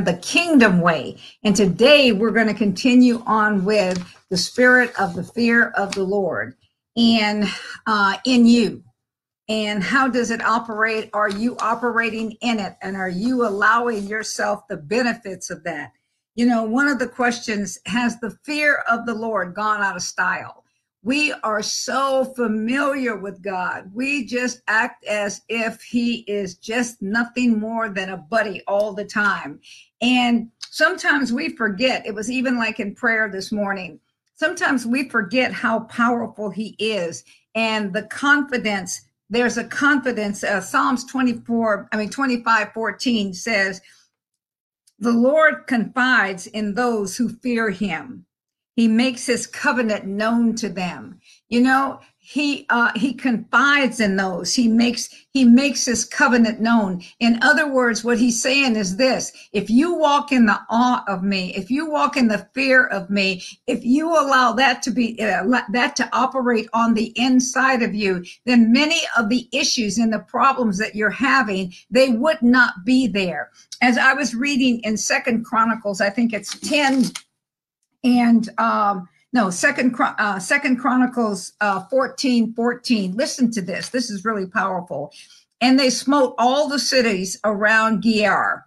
the kingdom way. And today we're going to continue on with the spirit of the fear of the Lord and uh, in you. And how does it operate? Are you operating in it? And are you allowing yourself the benefits of that? You know, one of the questions has the fear of the Lord gone out of style? We are so familiar with God. We just act as if He is just nothing more than a buddy all the time. And sometimes we forget, it was even like in prayer this morning. Sometimes we forget how powerful He is and the confidence. There's a confidence. Uh, Psalms 24, I mean, 25 14 says, The Lord confides in those who fear Him he makes his covenant known to them. You know, he uh, he confides in those. He makes he makes his covenant known. In other words, what he's saying is this: if you walk in the awe of me, if you walk in the fear of me, if you allow that to be uh, that to operate on the inside of you, then many of the issues and the problems that you're having they would not be there. As I was reading in Second Chronicles, I think it's ten and um, no second uh, second chronicles uh, 14 14 listen to this this is really powerful and they smote all the cities around Gerar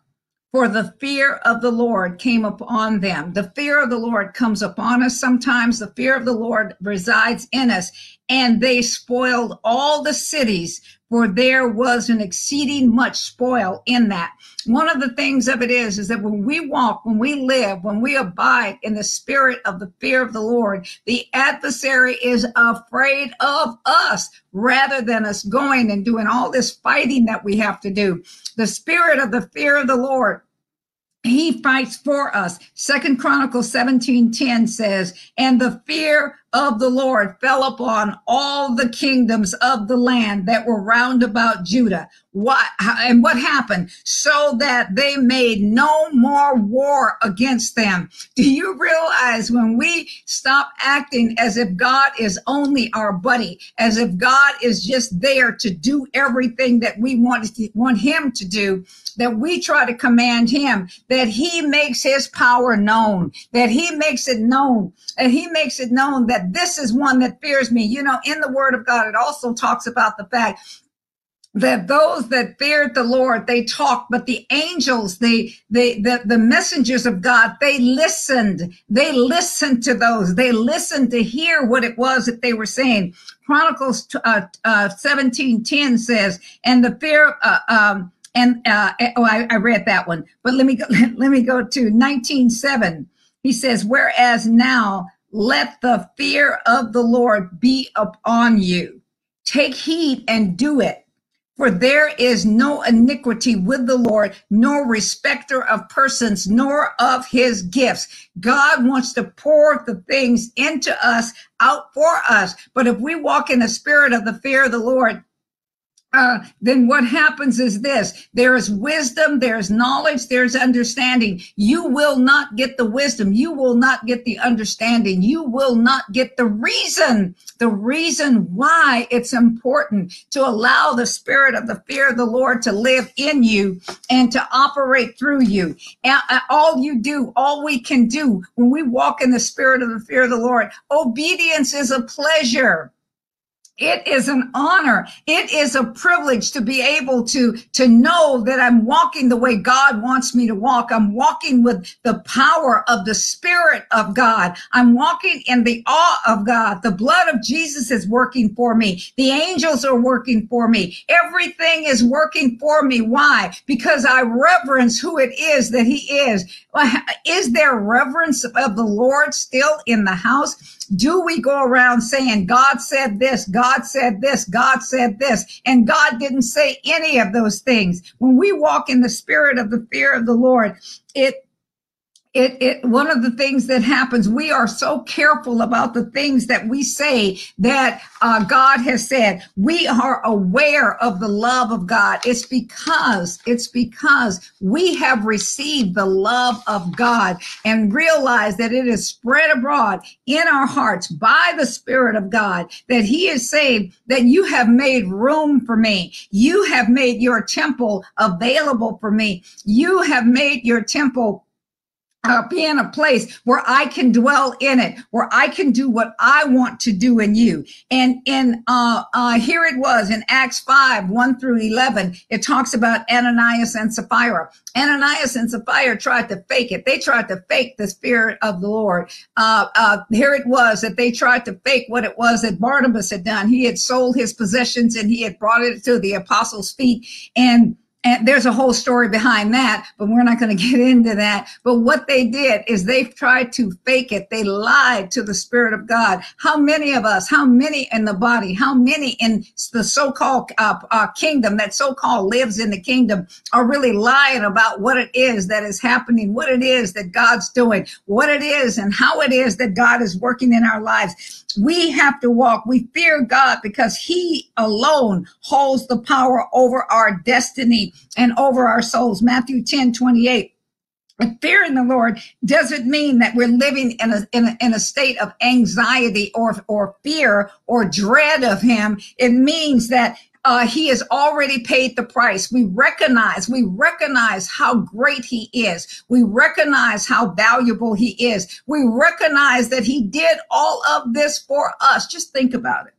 for the fear of the Lord came upon them. The fear of the Lord comes upon us sometimes. The fear of the Lord resides in us. And they spoiled all the cities for there was an exceeding much spoil in that. One of the things of it is, is that when we walk, when we live, when we abide in the spirit of the fear of the Lord, the adversary is afraid of us rather than us going and doing all this fighting that we have to do. The spirit of the fear of the Lord he fights for us. Second Chronicles 17 10 says, And the fear of the Lord fell upon all the kingdoms of the land that were round about Judah. What and what happened? So that they made no more war against them. Do you realize when we stop acting as if God is only our buddy, as if God is just there to do everything that we want, want him to do, that we try to command him, that he makes his power known, that he makes it known, and he makes it known that this is one that fears me. You know, in the word of God, it also talks about the fact that those that feared the Lord, they talked, but the angels, they, they, the, the messengers of God, they listened. They listened to those. They listened to hear what it was that they were saying. Chronicles uh, uh, 17, 10 says, and the fear, uh, um, and uh, oh, I, I, read that one, but let me go, let me go to 19:7. He says, "Whereas now let the fear of the Lord be upon you. Take heed and do it." For there is no iniquity with the Lord, nor respecter of persons, nor of his gifts. God wants to pour the things into us, out for us. But if we walk in the spirit of the fear of the Lord, uh, then what happens is this there is wisdom, there's knowledge, there's understanding. You will not get the wisdom, you will not get the understanding, you will not get the reason, the reason why it's important to allow the spirit of the fear of the Lord to live in you and to operate through you. And all you do, all we can do when we walk in the spirit of the fear of the Lord, obedience is a pleasure. It is an honor. It is a privilege to be able to, to know that I'm walking the way God wants me to walk. I'm walking with the power of the Spirit of God. I'm walking in the awe of God. The blood of Jesus is working for me. The angels are working for me. Everything is working for me. Why? Because I reverence who it is that He is. Is there reverence of the Lord still in the house? Do we go around saying, God said this, God said this, God said this, and God didn't say any of those things? When we walk in the spirit of the fear of the Lord, it it, it one of the things that happens we are so careful about the things that we say that uh, god has said. We are aware of the love of god. It's because it's because we have received the love of god and realize that it is spread abroad in our hearts by the spirit of god that he is saying that you have made room for me. You have made your temple available for me. You have made your temple be in a place where I can dwell in it, where I can do what I want to do in you. And in uh, uh, here it was in Acts 5, 1 through 11, it talks about Ananias and Sapphira. Ananias and Sapphira tried to fake it. They tried to fake the spirit of the Lord. Uh, uh, here it was that they tried to fake what it was that Barnabas had done. He had sold his possessions and he had brought it to the apostles' feet and and there's a whole story behind that, but we're not going to get into that. But what they did is they tried to fake it. They lied to the Spirit of God. How many of us, how many in the body, how many in the so-called uh, uh, kingdom that so-called lives in the kingdom are really lying about what it is that is happening, what it is that God's doing, what it is and how it is that God is working in our lives we have to walk. We fear God because he alone holds the power over our destiny and over our souls. Matthew 10, 28. And fearing the Lord doesn't mean that we're living in a, in a, in a state of anxiety or, or fear or dread of him. It means that uh, he has already paid the price. We recognize, we recognize how great he is. We recognize how valuable he is. We recognize that he did all of this for us. Just think about it.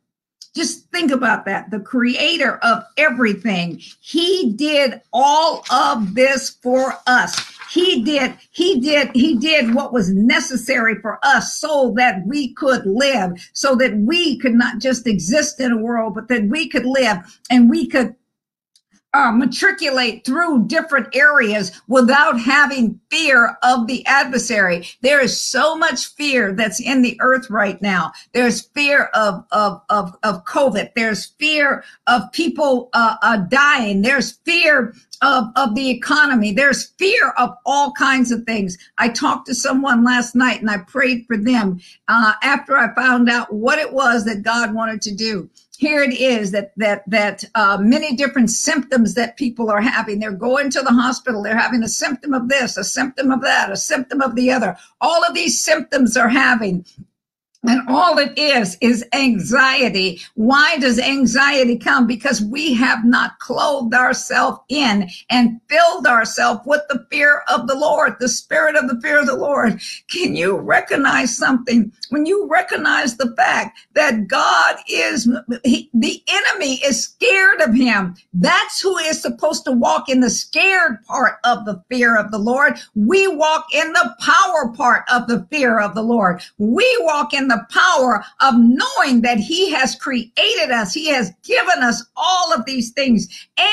Just think about that. The creator of everything, he did all of this for us. He did, he did, he did what was necessary for us so that we could live, so that we could not just exist in a world, but that we could live and we could uh, matriculate through different areas without having fear of the adversary. There is so much fear that's in the earth right now. There's fear of of of, of COVID. There's fear of people uh, uh, dying. There's fear of, of the economy. There's fear of all kinds of things. I talked to someone last night and I prayed for them uh, after I found out what it was that God wanted to do here it is that that that uh, many different symptoms that people are having. They're going to the hospital. They're having a symptom of this a symptom of that a symptom of the other. All of these symptoms are having and all it is is anxiety. Why does anxiety come? Because we have not clothed ourselves in and filled ourselves with the fear of the Lord, the spirit of the fear of the Lord. Can you recognize something? When you recognize the fact that God is, he, the enemy is scared of him. That's who is supposed to walk in the scared part of the fear of the Lord. We walk in the power part of the fear of the Lord. We walk in the the power of knowing that he has created us. He has given us all of these things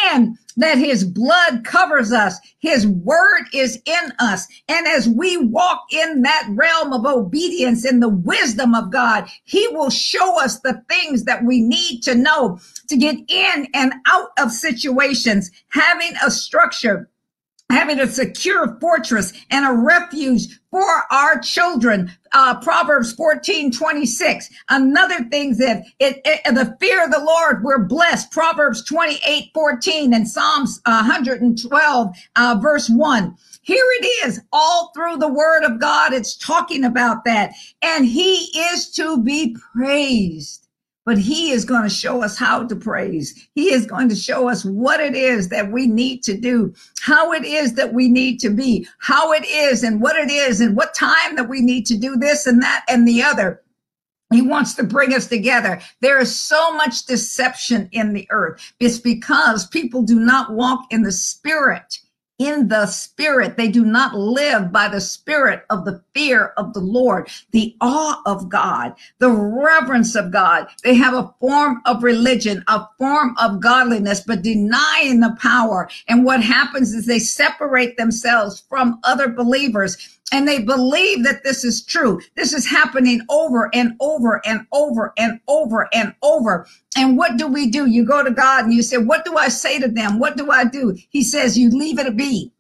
and that his blood covers us. His word is in us. And as we walk in that realm of obedience in the wisdom of God, he will show us the things that we need to know to get in and out of situations, having a structure having a secure fortress and a refuge for our children. Uh, Proverbs 14, 26. Another thing that it, it, the fear of the Lord, we're blessed. Proverbs 28, 14 and Psalms 112, uh, verse 1. Here it is all through the word of God. It's talking about that. And he is to be praised but he is going to show us how to praise. He is going to show us what it is that we need to do, how it is that we need to be, how it is and what it is and what time that we need to do this and that and the other. He wants to bring us together. There is so much deception in the earth. It's because people do not walk in the spirit in the spirit. They do not live by the spirit of the fear of the Lord, the awe of God, the reverence of God. They have a form of religion, a form of godliness, but denying the power. And what happens is they separate themselves from other believers and they believe that this is true. This is happening over and over and over and over and over. And what do we do? You go to God and you say, What do I say to them? What do I do? He says, You leave it be.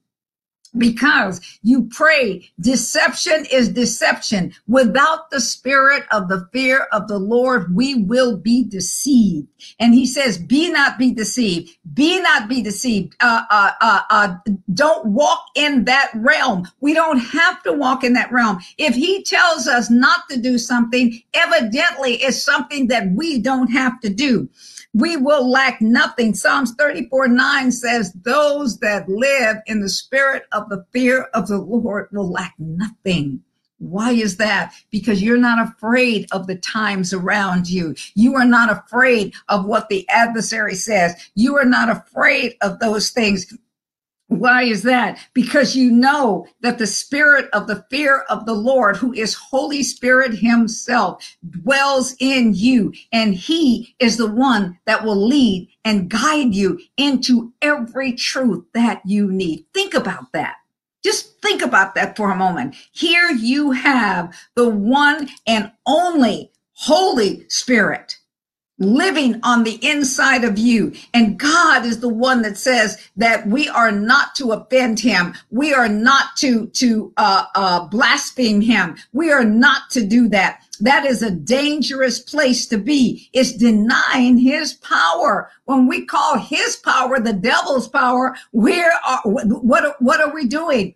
Because you pray deception is deception. Without the spirit of the fear of the lord we will be deceived. And he says be not be deceived. Be not be deceived. Uh, uh, uh, uh, don't walk in that realm. We don't have to walk in that realm. If he tells us not to do something evidently it's something that we don't have to do we will lack nothing. Psalms 34 9 says, Those that live in the spirit of the fear of the Lord will lack nothing. Why is that? Because you're not afraid of the times around you. You are not afraid of what the adversary says. You are not afraid of those things. Why is that? Because you know that the spirit of the fear of the Lord, who is Holy Spirit himself, dwells in you. And he is the one that will lead and guide you into every truth that you need. Think about that. Just think about that for a moment. Here you have the one and only Holy Spirit living on the inside of you. And God is the one that says that we are not to offend him. We are not to, to, uh, uh, blaspheme him. We are not to do that. That is a dangerous place to be. It's denying his power. When we call his power the devil's power, where are, what, what are we doing?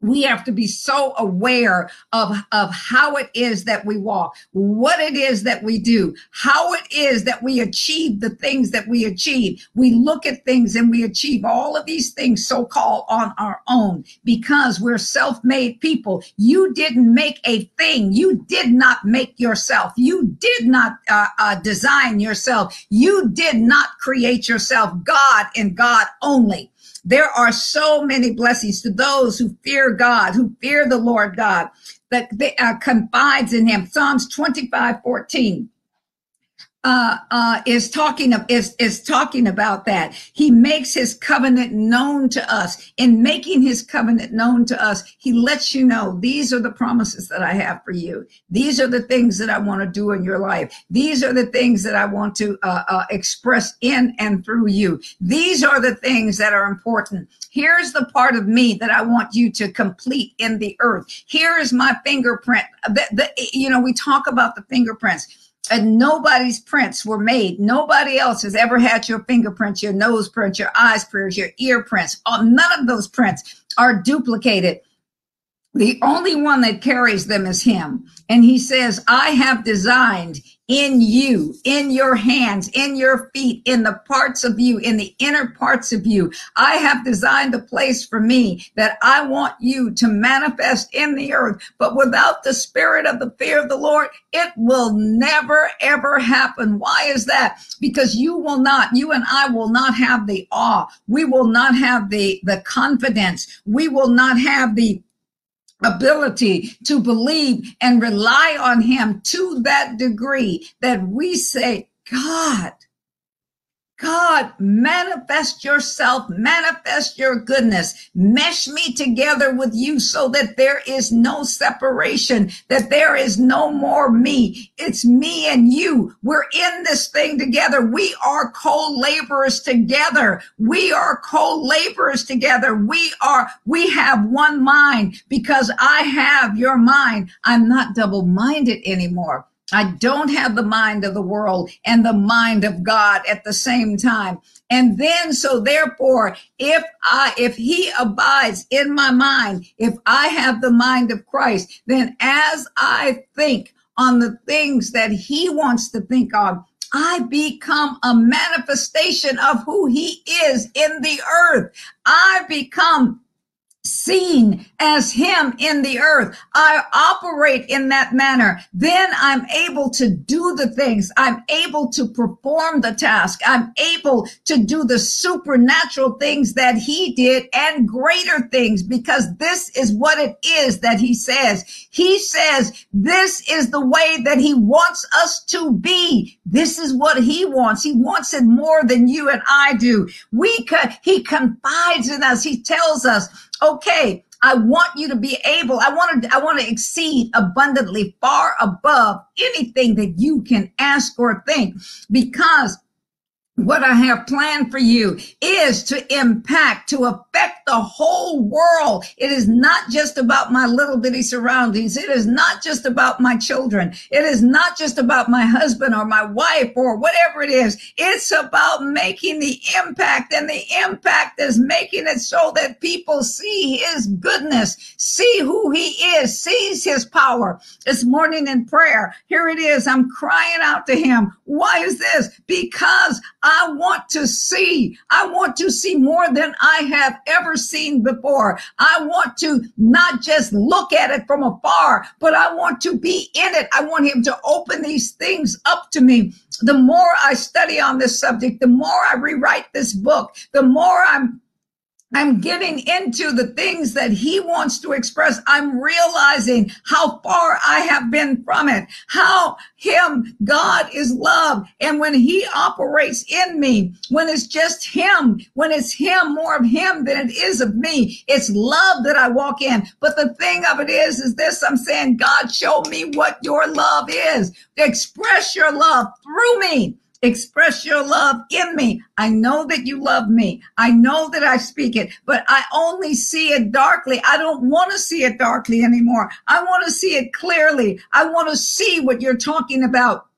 We have to be so aware of, of how it is that we walk, what it is that we do, how it is that we achieve the things that we achieve. We look at things and we achieve all of these things so called on our own because we're self-made people. You didn't make a thing. You did not make yourself. You did not uh, uh, design yourself. You did not create yourself. God and God only. There are so many blessings to those who fear God, who fear the Lord God, that they, uh, confides in him. Psalms 25, 14 uh, uh, is talking of, is is talking about that. He makes his covenant known to us. In making his covenant known to us, he lets you know these are the promises that I have for you. These are the things that I want to do in your life. These are the things that I want to uh, uh express in and through you. These are the things that are important. Here's the part of me that I want you to complete in the earth. Here is my fingerprint. The, the, you know, we talk about the fingerprints and nobody's prints were made. Nobody else has ever had your fingerprints, your nose prints, your eyes prints, your ear prints. Oh, none of those prints are duplicated. The only one that carries them is him. And he says, I have designed in you, in your hands, in your feet, in the parts of you, in the inner parts of you. I have designed a place for me that I want you to manifest in the earth. But without the spirit of the fear of the Lord, it will never, ever happen. Why is that? Because you will not, you and I will not have the awe. We will not have the, the confidence. We will not have the ability to believe and rely on him to that degree that we say, God, God, manifest yourself, manifest your goodness, mesh me together with you so that there is no separation, that there is no more me. It's me and you. We're in this thing together. We are co-laborers together. We are co-laborers together. We are, we have one mind because I have your mind. I'm not double minded anymore. I don't have the mind of the world and the mind of God at the same time. And then, so therefore, if I, if he abides in my mind, if I have the mind of Christ, then as I think on the things that he wants to think on, I become a manifestation of who he is in the earth. I become seen as him in the earth. I operate in that manner. Then I'm able to do the things. I'm able to perform the task. I'm able to do the supernatural things that he did and greater things because this is what it is that he says. He says this is the way that he wants us to be. This is what he wants. He wants it more than you and I do. We could, he confides in us. He tells us okay, I want you to be able, I want to, I want to exceed abundantly far above anything that you can ask or think. Because what I have planned for you is to impact, to affect the whole world. It is not just about my little bitty surroundings. It is not just about my children. It is not just about my husband or my wife or whatever it is. It's about making the impact and the impact is making it so that people see his goodness, see who he is, sees his power. This morning in prayer, here it is. I'm crying out to him. Why is this? Because I want to see. I want to see more than I have ever seen before. I want to not just look at it from afar, but I want to be in it. I want him to open these things up to me. The more I study on this subject, the more I rewrite this book, the more I'm I'm getting into the things that he wants to express. I'm realizing how far I have been from it, how him, God is love. And when he operates in me, when it's just him, when it's him, more of him than it is of me, it's love that I walk in. But the thing of it is, is this, I'm saying, God, show me what your love is. Express your love through me. Express your love in me. I know that you love me. I know that I speak it, but I only see it darkly. I don't want to see it darkly anymore. I want to see it clearly. I want to see what you're talking about.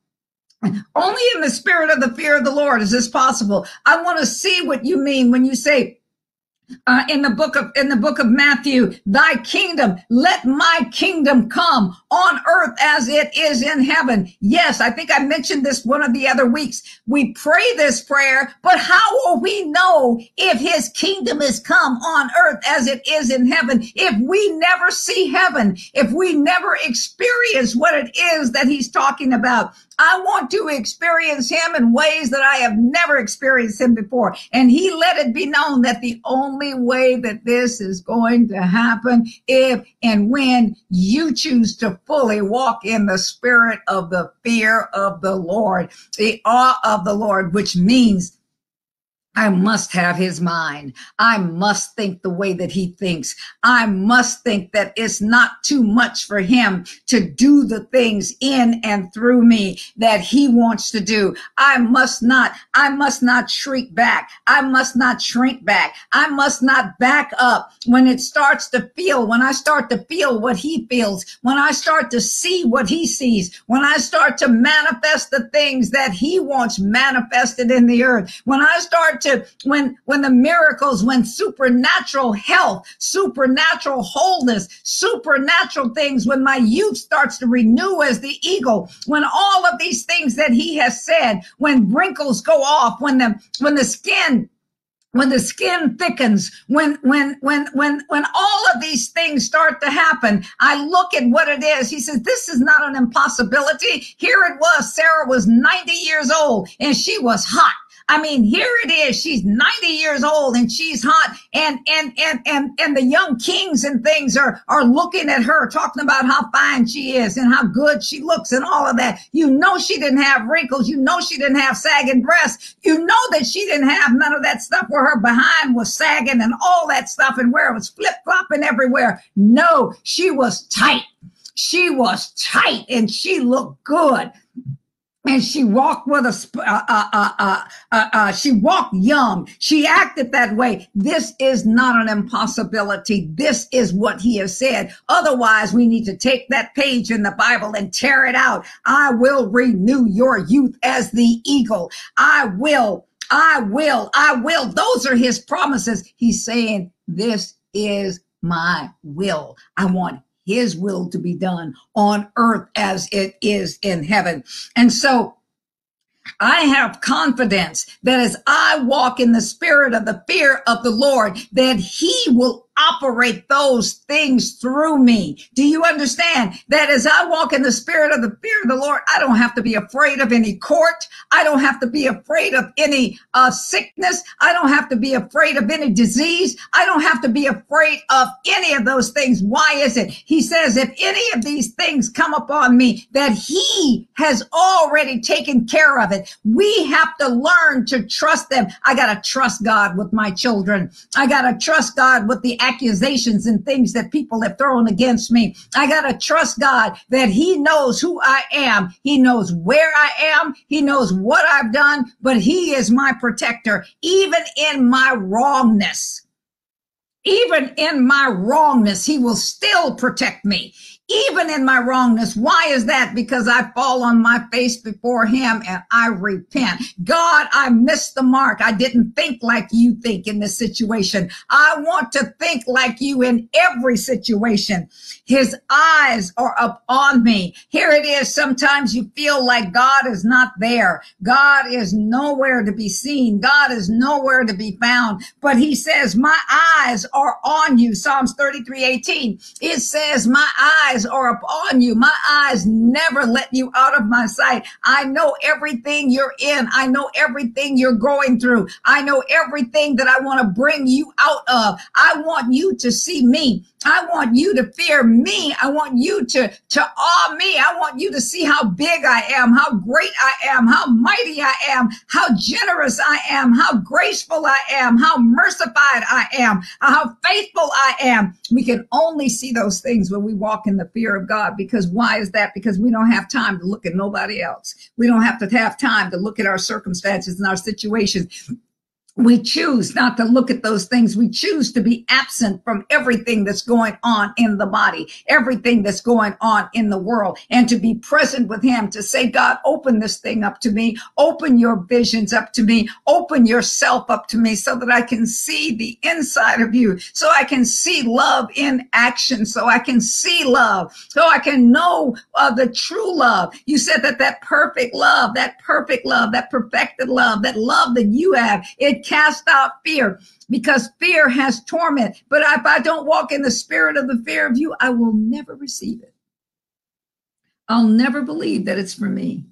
Only in the spirit of the fear of the Lord is this possible. I want to see what you mean when you say, uh, in the book of in the book of Matthew, thy kingdom, let my kingdom come on earth as it is in heaven. Yes, I think I mentioned this one of the other weeks. We pray this prayer, but how will we know if his kingdom is come on earth as it is in heaven if we never see heaven, if we never experience what it is that he's talking about? I want to experience him in ways that I have never experienced him before. And he let it be known that the only way that this is going to happen if and when you choose to fully walk in the spirit of the fear of the Lord, the awe of the Lord, which means I must have his mind. I must think the way that he thinks. I must think that it's not too much for him to do the things in and through me that he wants to do. I must not, I must not shrink back. I must not shrink back. I must not back up when it starts to feel, when I start to feel what he feels, when I start to see what he sees, when I start to manifest the things that he wants manifested in the earth, when I start to when when the miracles, when supernatural health, supernatural wholeness, supernatural things, when my youth starts to renew as the eagle, when all of these things that he has said, when wrinkles go off, when the when the skin when the skin thickens when when when when when all of these things start to happen i look at what it is. He says this is not an impossibility. Here it was. Sarah was 90 years old and she was hot I mean, here it is. She's 90 years old and she's hot and, and, and, and, and the young kings and things are, are looking at her, talking about how fine she is and how good she looks and all of that. You know, she didn't have wrinkles. You know, she didn't have sagging breasts. You know that she didn't have none of that stuff where her behind was sagging and all that stuff and where it was flip flopping everywhere. No, she was tight. She was tight and she looked good and she walked with a uh uh, uh, uh, uh, uh, she walked young. She acted that way. This is not an impossibility. This is what he has said. Otherwise we need to take that page in the bible and tear it out. I will renew your youth as the eagle. I will i will i will. Those are his promises. He's saying this is my will. I want his will to be done on earth as it is in heaven. And so I have confidence that as I walk in the spirit of the fear of the Lord, that he will operate those things through me. Do you understand that as I walk in the spirit of the fear of the Lord, I don't have to be afraid of any court. I don't have to be afraid of any uh, sickness. I don't have to be afraid of any disease. I don't have to be afraid of any of those things. Why is it? He says, if any of these things come upon me, that he has already taken care of it. We have to learn to trust them. I got to trust God with my children. I got to trust God with the accusations and things that people have thrown against me. I got to trust God that he knows who I am. He knows where I am. He knows what I've done, but he is my protector, even in my wrongness. Even in my wrongness, he will still protect me even in my wrongness. Why is that? Because I fall on my face before him and I repent. God, I missed the mark. I didn't think like you think in this situation. I want to think like you in every situation. His eyes are up on me. Here it is. Sometimes you feel like God is not there. God is nowhere to be seen. God is nowhere to be found. But he says, my eyes are on you. Psalms 33, 18. It says, my eyes eyes are upon you. My eyes never let you out of my sight. I know everything you're in. I know everything you're going through. I know everything that I want to bring you out of. I want you to see me. I want you to fear me. I want you to, to awe me. I want you to see how big I am, how great I am, how mighty I am, how generous I am, how graceful I am, how mercified I am, how faithful I am. We can only see those things when we walk in the fear of God. Because why is that? Because we don't have time to look at nobody else. We don't have to have time to look at our circumstances and our situations we choose not to look at those things. We choose to be absent from everything that's going on in the body, everything that's going on in the world, and to be present with Him to say, God, open this thing up to me, open your visions up to me, open yourself up to me so that I can see the inside of you, so I can see love in action, so I can see love, so I can know uh, the true love. You said that that perfect love, that perfect love, that perfected love, that love that you have, it cast out fear because fear has torment. But if I don't walk in the spirit of the fear of you, I will never receive it. I'll never believe that it's for me.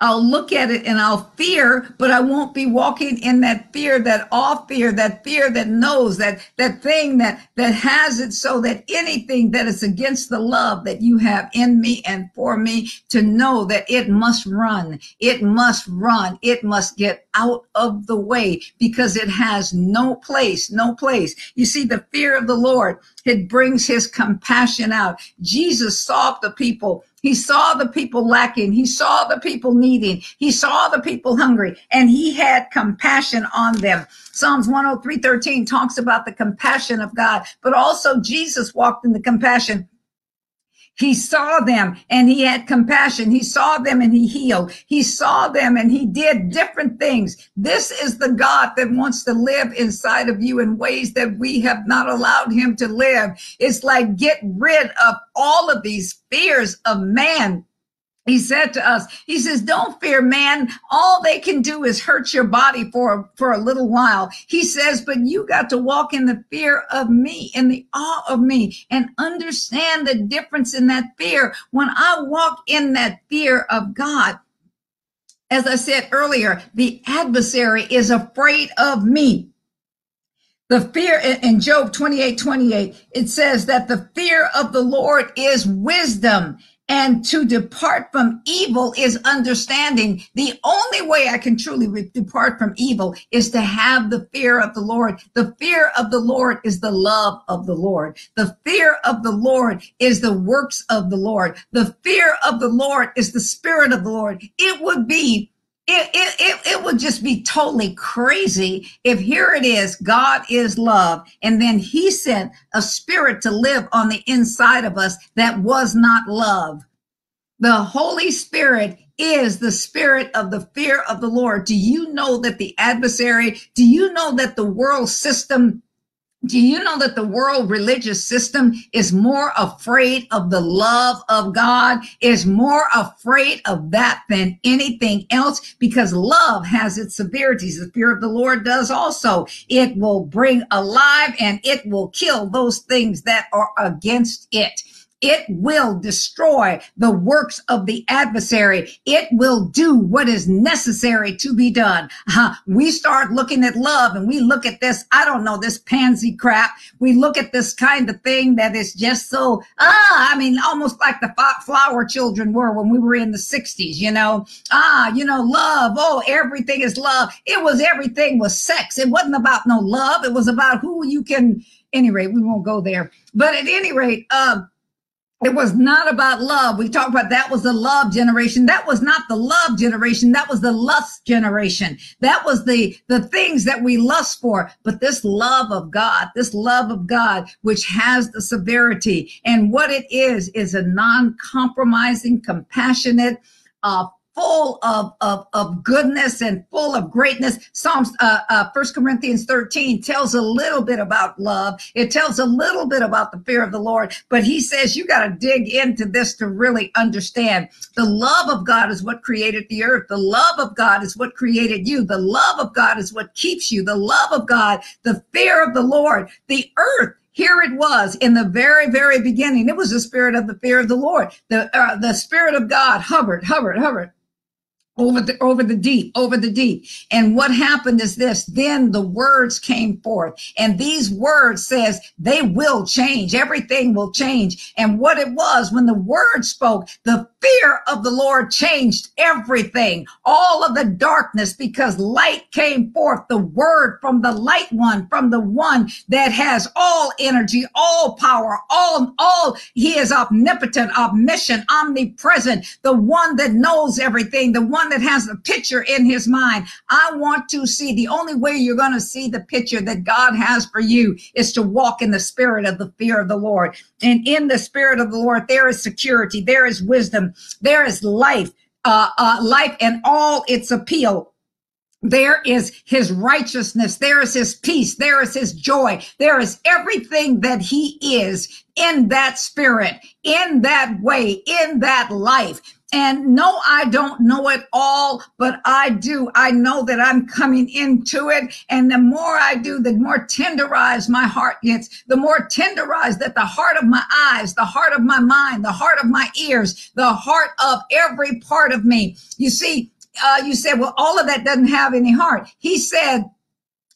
I'll look at it and I'll fear, but I won't be walking in that fear, that all fear, that fear that knows that, that thing that, that has it so that anything that is against the love that you have in me and for me to know that it must run. It must run. It must get out of the way because it has no place, no place. You see, the fear of the Lord, it brings his compassion out. Jesus saw the people he saw the people lacking. He saw the people needing. He saw the people hungry and he had compassion on them. Psalms 103, 13 talks about the compassion of God, but also Jesus walked in the compassion he saw them and he had compassion. He saw them and he healed. He saw them and he did different things. This is the God that wants to live inside of you in ways that we have not allowed him to live. It's like get rid of all of these fears of man he said to us, he says, don't fear man. All they can do is hurt your body for, for a little while. He says, but you got to walk in the fear of me, in the awe of me and understand the difference in that fear. When I walk in that fear of God, as I said earlier, the adversary is afraid of me. The fear in Job 28, 28, it says that the fear of the Lord is wisdom and to depart from evil is understanding. The only way I can truly depart from evil is to have the fear of the Lord. The fear of the Lord is the love of the Lord. The fear of the Lord is the works of the Lord. The fear of the Lord is the spirit of the Lord. It would be it, it, it, it would just be totally crazy if here it is, God is love, and then he sent a spirit to live on the inside of us that was not love. The Holy Spirit is the spirit of the fear of the Lord. Do you know that the adversary, do you know that the world system do you know that the world religious system is more afraid of the love of God, is more afraid of that than anything else because love has its severities. The fear of the Lord does also. It will bring alive and it will kill those things that are against it. It will destroy the works of the adversary. It will do what is necessary to be done. Uh, we start looking at love and we look at this, I don't know, this pansy crap. We look at this kind of thing that is just so, ah, I mean, almost like the flower children were when we were in the 60s, you know, ah, you know, love. Oh, everything is love. It was everything was sex. It wasn't about no love. It was about who you can, any rate, we won't go there. But at any rate, um, it was not about love. We talked about that was the love generation. That was not the love generation. That was the lust generation. That was the, the things that we lust for. But this love of God, this love of God, which has the severity and what it is, is a non-compromising, compassionate, uh, full of, of, of goodness and full of greatness. Psalms, uh, uh, 1 Corinthians 13 tells a little bit about love. It tells a little bit about the fear of the Lord, but he says you got to dig into this to really understand. The love of God is what created the earth. The love of God is what created you. The love of God is what keeps you. The love of God, the fear of the Lord, the earth here it was in the very, very beginning. It was the spirit of the fear of the Lord. The, uh, the spirit of God hovered, hovered, hovered over the over the deep over the deep. And what happened is this then the words came forth and these words says they will change. Everything will change. And what it was when the word spoke the fear of the lord changed everything all of the darkness because light came forth the word from the light one from the one that has all energy all power all all he is omnipotent omniscient omnipresent the one that knows everything the one that has the picture in his mind. I want to see the only way you're going to see the picture that God has for you is to walk in the spirit of the fear of the Lord. And in the spirit of the Lord, there is security, there is wisdom, there is life, uh, uh, life and all its appeal there is his righteousness. There is his peace. There is his joy. There is everything that he is in that spirit, in that way, in that life. And no, I don't know it all, but I do. I know that I'm coming into it. And the more I do, the more tenderized my heart gets, the more tenderized that the heart of my eyes, the heart of my mind, the heart of my ears, the heart of every part of me. You see, uh, you said, well, all of that doesn't have any heart. He said,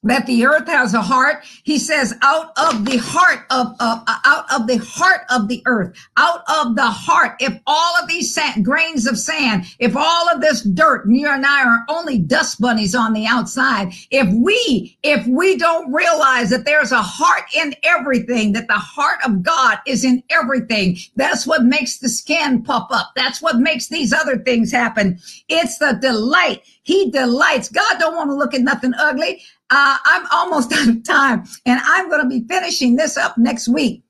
that the earth has a heart. He says, out of the heart of, uh, out of the heart of the earth, out of the heart. If all of these sand, grains of sand, if all of this dirt, and you and I are only dust bunnies on the outside. If we, if we don't realize that there's a heart in everything, that the heart of God is in everything, that's what makes the skin pop up. That's what makes these other things happen. It's the delight. He delights. God don't want to look at nothing ugly. Uh, I'm almost out of time and I'm going to be finishing this up next week.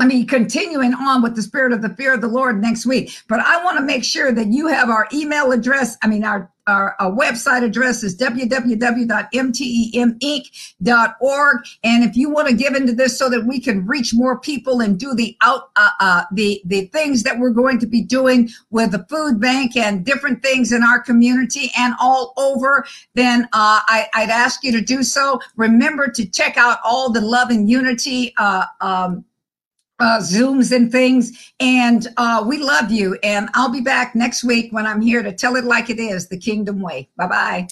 I mean, continuing on with the spirit of the fear of the Lord next week. But I want to make sure that you have our email address. I mean, our our, our, website address is www.mteminc.org. And if you want to give into this so that we can reach more people and do the out, uh, uh, the, the things that we're going to be doing with the food bank and different things in our community and all over, then uh, I, would ask you to do so. Remember to check out all the love and unity uh, um, uh, Zooms and things. And uh, we love you. And I'll be back next week when I'm here to tell it like it is the kingdom way. Bye bye.